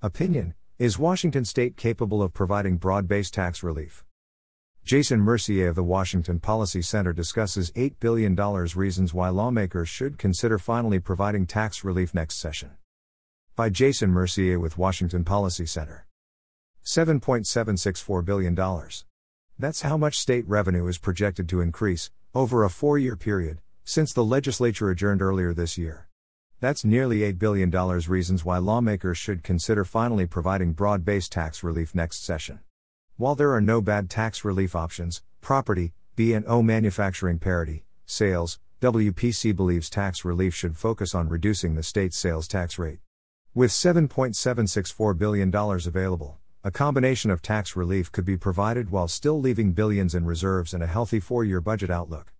Opinion Is Washington state capable of providing broad based tax relief? Jason Mercier of the Washington Policy Center discusses $8 billion reasons why lawmakers should consider finally providing tax relief next session. By Jason Mercier with Washington Policy Center. $7.764 billion. That's how much state revenue is projected to increase, over a four year period, since the legislature adjourned earlier this year. That's nearly $8 billion reasons why lawmakers should consider finally providing broad based tax relief next session. While there are no bad tax relief options, property, B&O manufacturing parity, sales, WPC believes tax relief should focus on reducing the state's sales tax rate. With $7.764 billion available, a combination of tax relief could be provided while still leaving billions in reserves and a healthy four year budget outlook.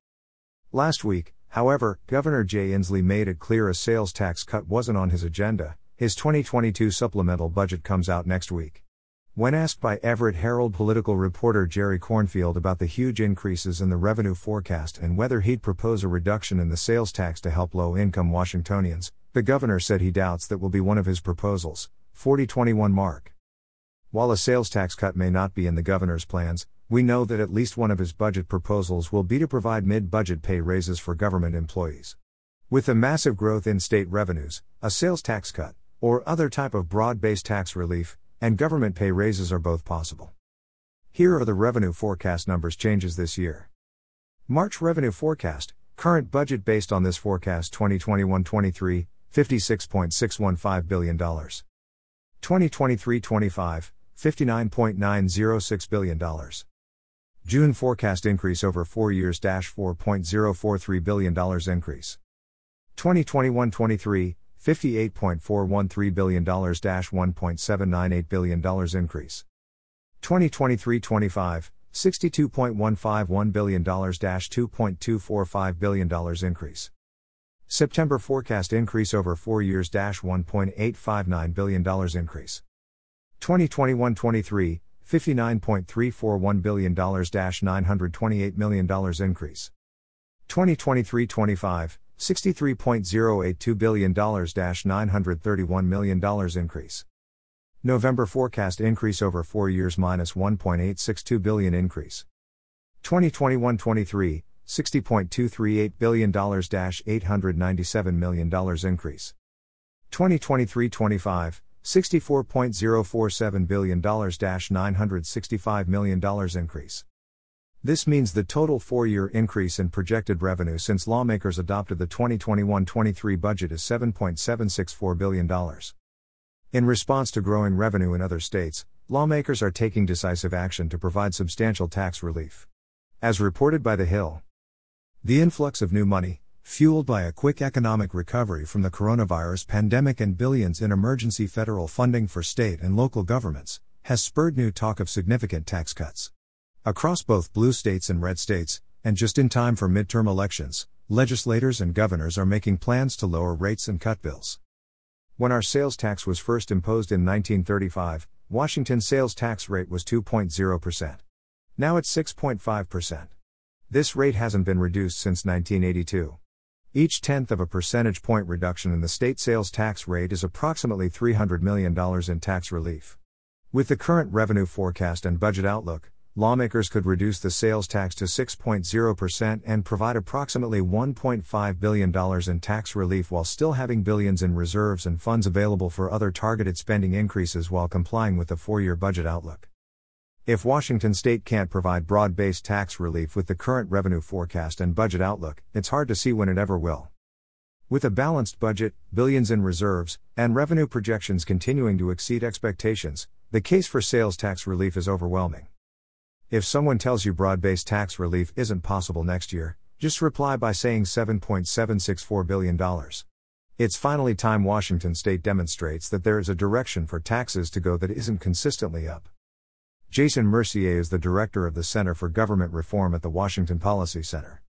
Last week, However, Governor Jay Inslee made it clear a sales tax cut wasn't on his agenda. His 2022 supplemental budget comes out next week. When asked by Everett Herald political reporter Jerry Cornfield about the huge increases in the revenue forecast and whether he'd propose a reduction in the sales tax to help low income Washingtonians, the governor said he doubts that will be one of his proposals. 4021 Mark. While a sales tax cut may not be in the governor's plans, we know that at least one of his budget proposals will be to provide mid budget pay raises for government employees. With the massive growth in state revenues, a sales tax cut, or other type of broad based tax relief, and government pay raises are both possible. Here are the revenue forecast numbers changes this year. March revenue forecast, current budget based on this forecast 2021 23, $56.615 billion. 2023 25, $59.906 billion. June forecast increase over 4 years $4.043 billion increase. 2021 23, $58.413 billion $1.798 billion increase. 2023 25, $62.151 billion $2.245 billion increase. September forecast increase over 4 years $1.859 billion increase. 2021 23, $59.341 billion $928 million increase. 2023 25, $63.082 billion $931 million increase. November forecast increase over 4 years minus $1.862 billion increase. 2021 23, $60.238 billion $897 million increase. 2023 25, $64.047 billion $965 million increase. This means the total four year increase in projected revenue since lawmakers adopted the 2021 23 budget is $7.764 billion. In response to growing revenue in other states, lawmakers are taking decisive action to provide substantial tax relief. As reported by The Hill, the influx of new money, fueled by a quick economic recovery from the coronavirus pandemic and billions in emergency federal funding for state and local governments, has spurred new talk of significant tax cuts. Across both blue states and red states, and just in time for midterm elections, legislators and governors are making plans to lower rates and cut bills. When our sales tax was first imposed in 1935, Washington's sales tax rate was 2.0%. Now it's 6.5%. This rate hasn't been reduced since 1982. Each tenth of a percentage point reduction in the state sales tax rate is approximately $300 million in tax relief. With the current revenue forecast and budget outlook, lawmakers could reduce the sales tax to 6.0% and provide approximately $1.5 billion in tax relief while still having billions in reserves and funds available for other targeted spending increases while complying with the four year budget outlook. If Washington state can't provide broad based tax relief with the current revenue forecast and budget outlook, it's hard to see when it ever will. With a balanced budget, billions in reserves, and revenue projections continuing to exceed expectations, the case for sales tax relief is overwhelming. If someone tells you broad based tax relief isn't possible next year, just reply by saying $7.764 billion. It's finally time Washington state demonstrates that there is a direction for taxes to go that isn't consistently up. Jason Mercier is the director of the Center for Government Reform at the Washington Policy Center.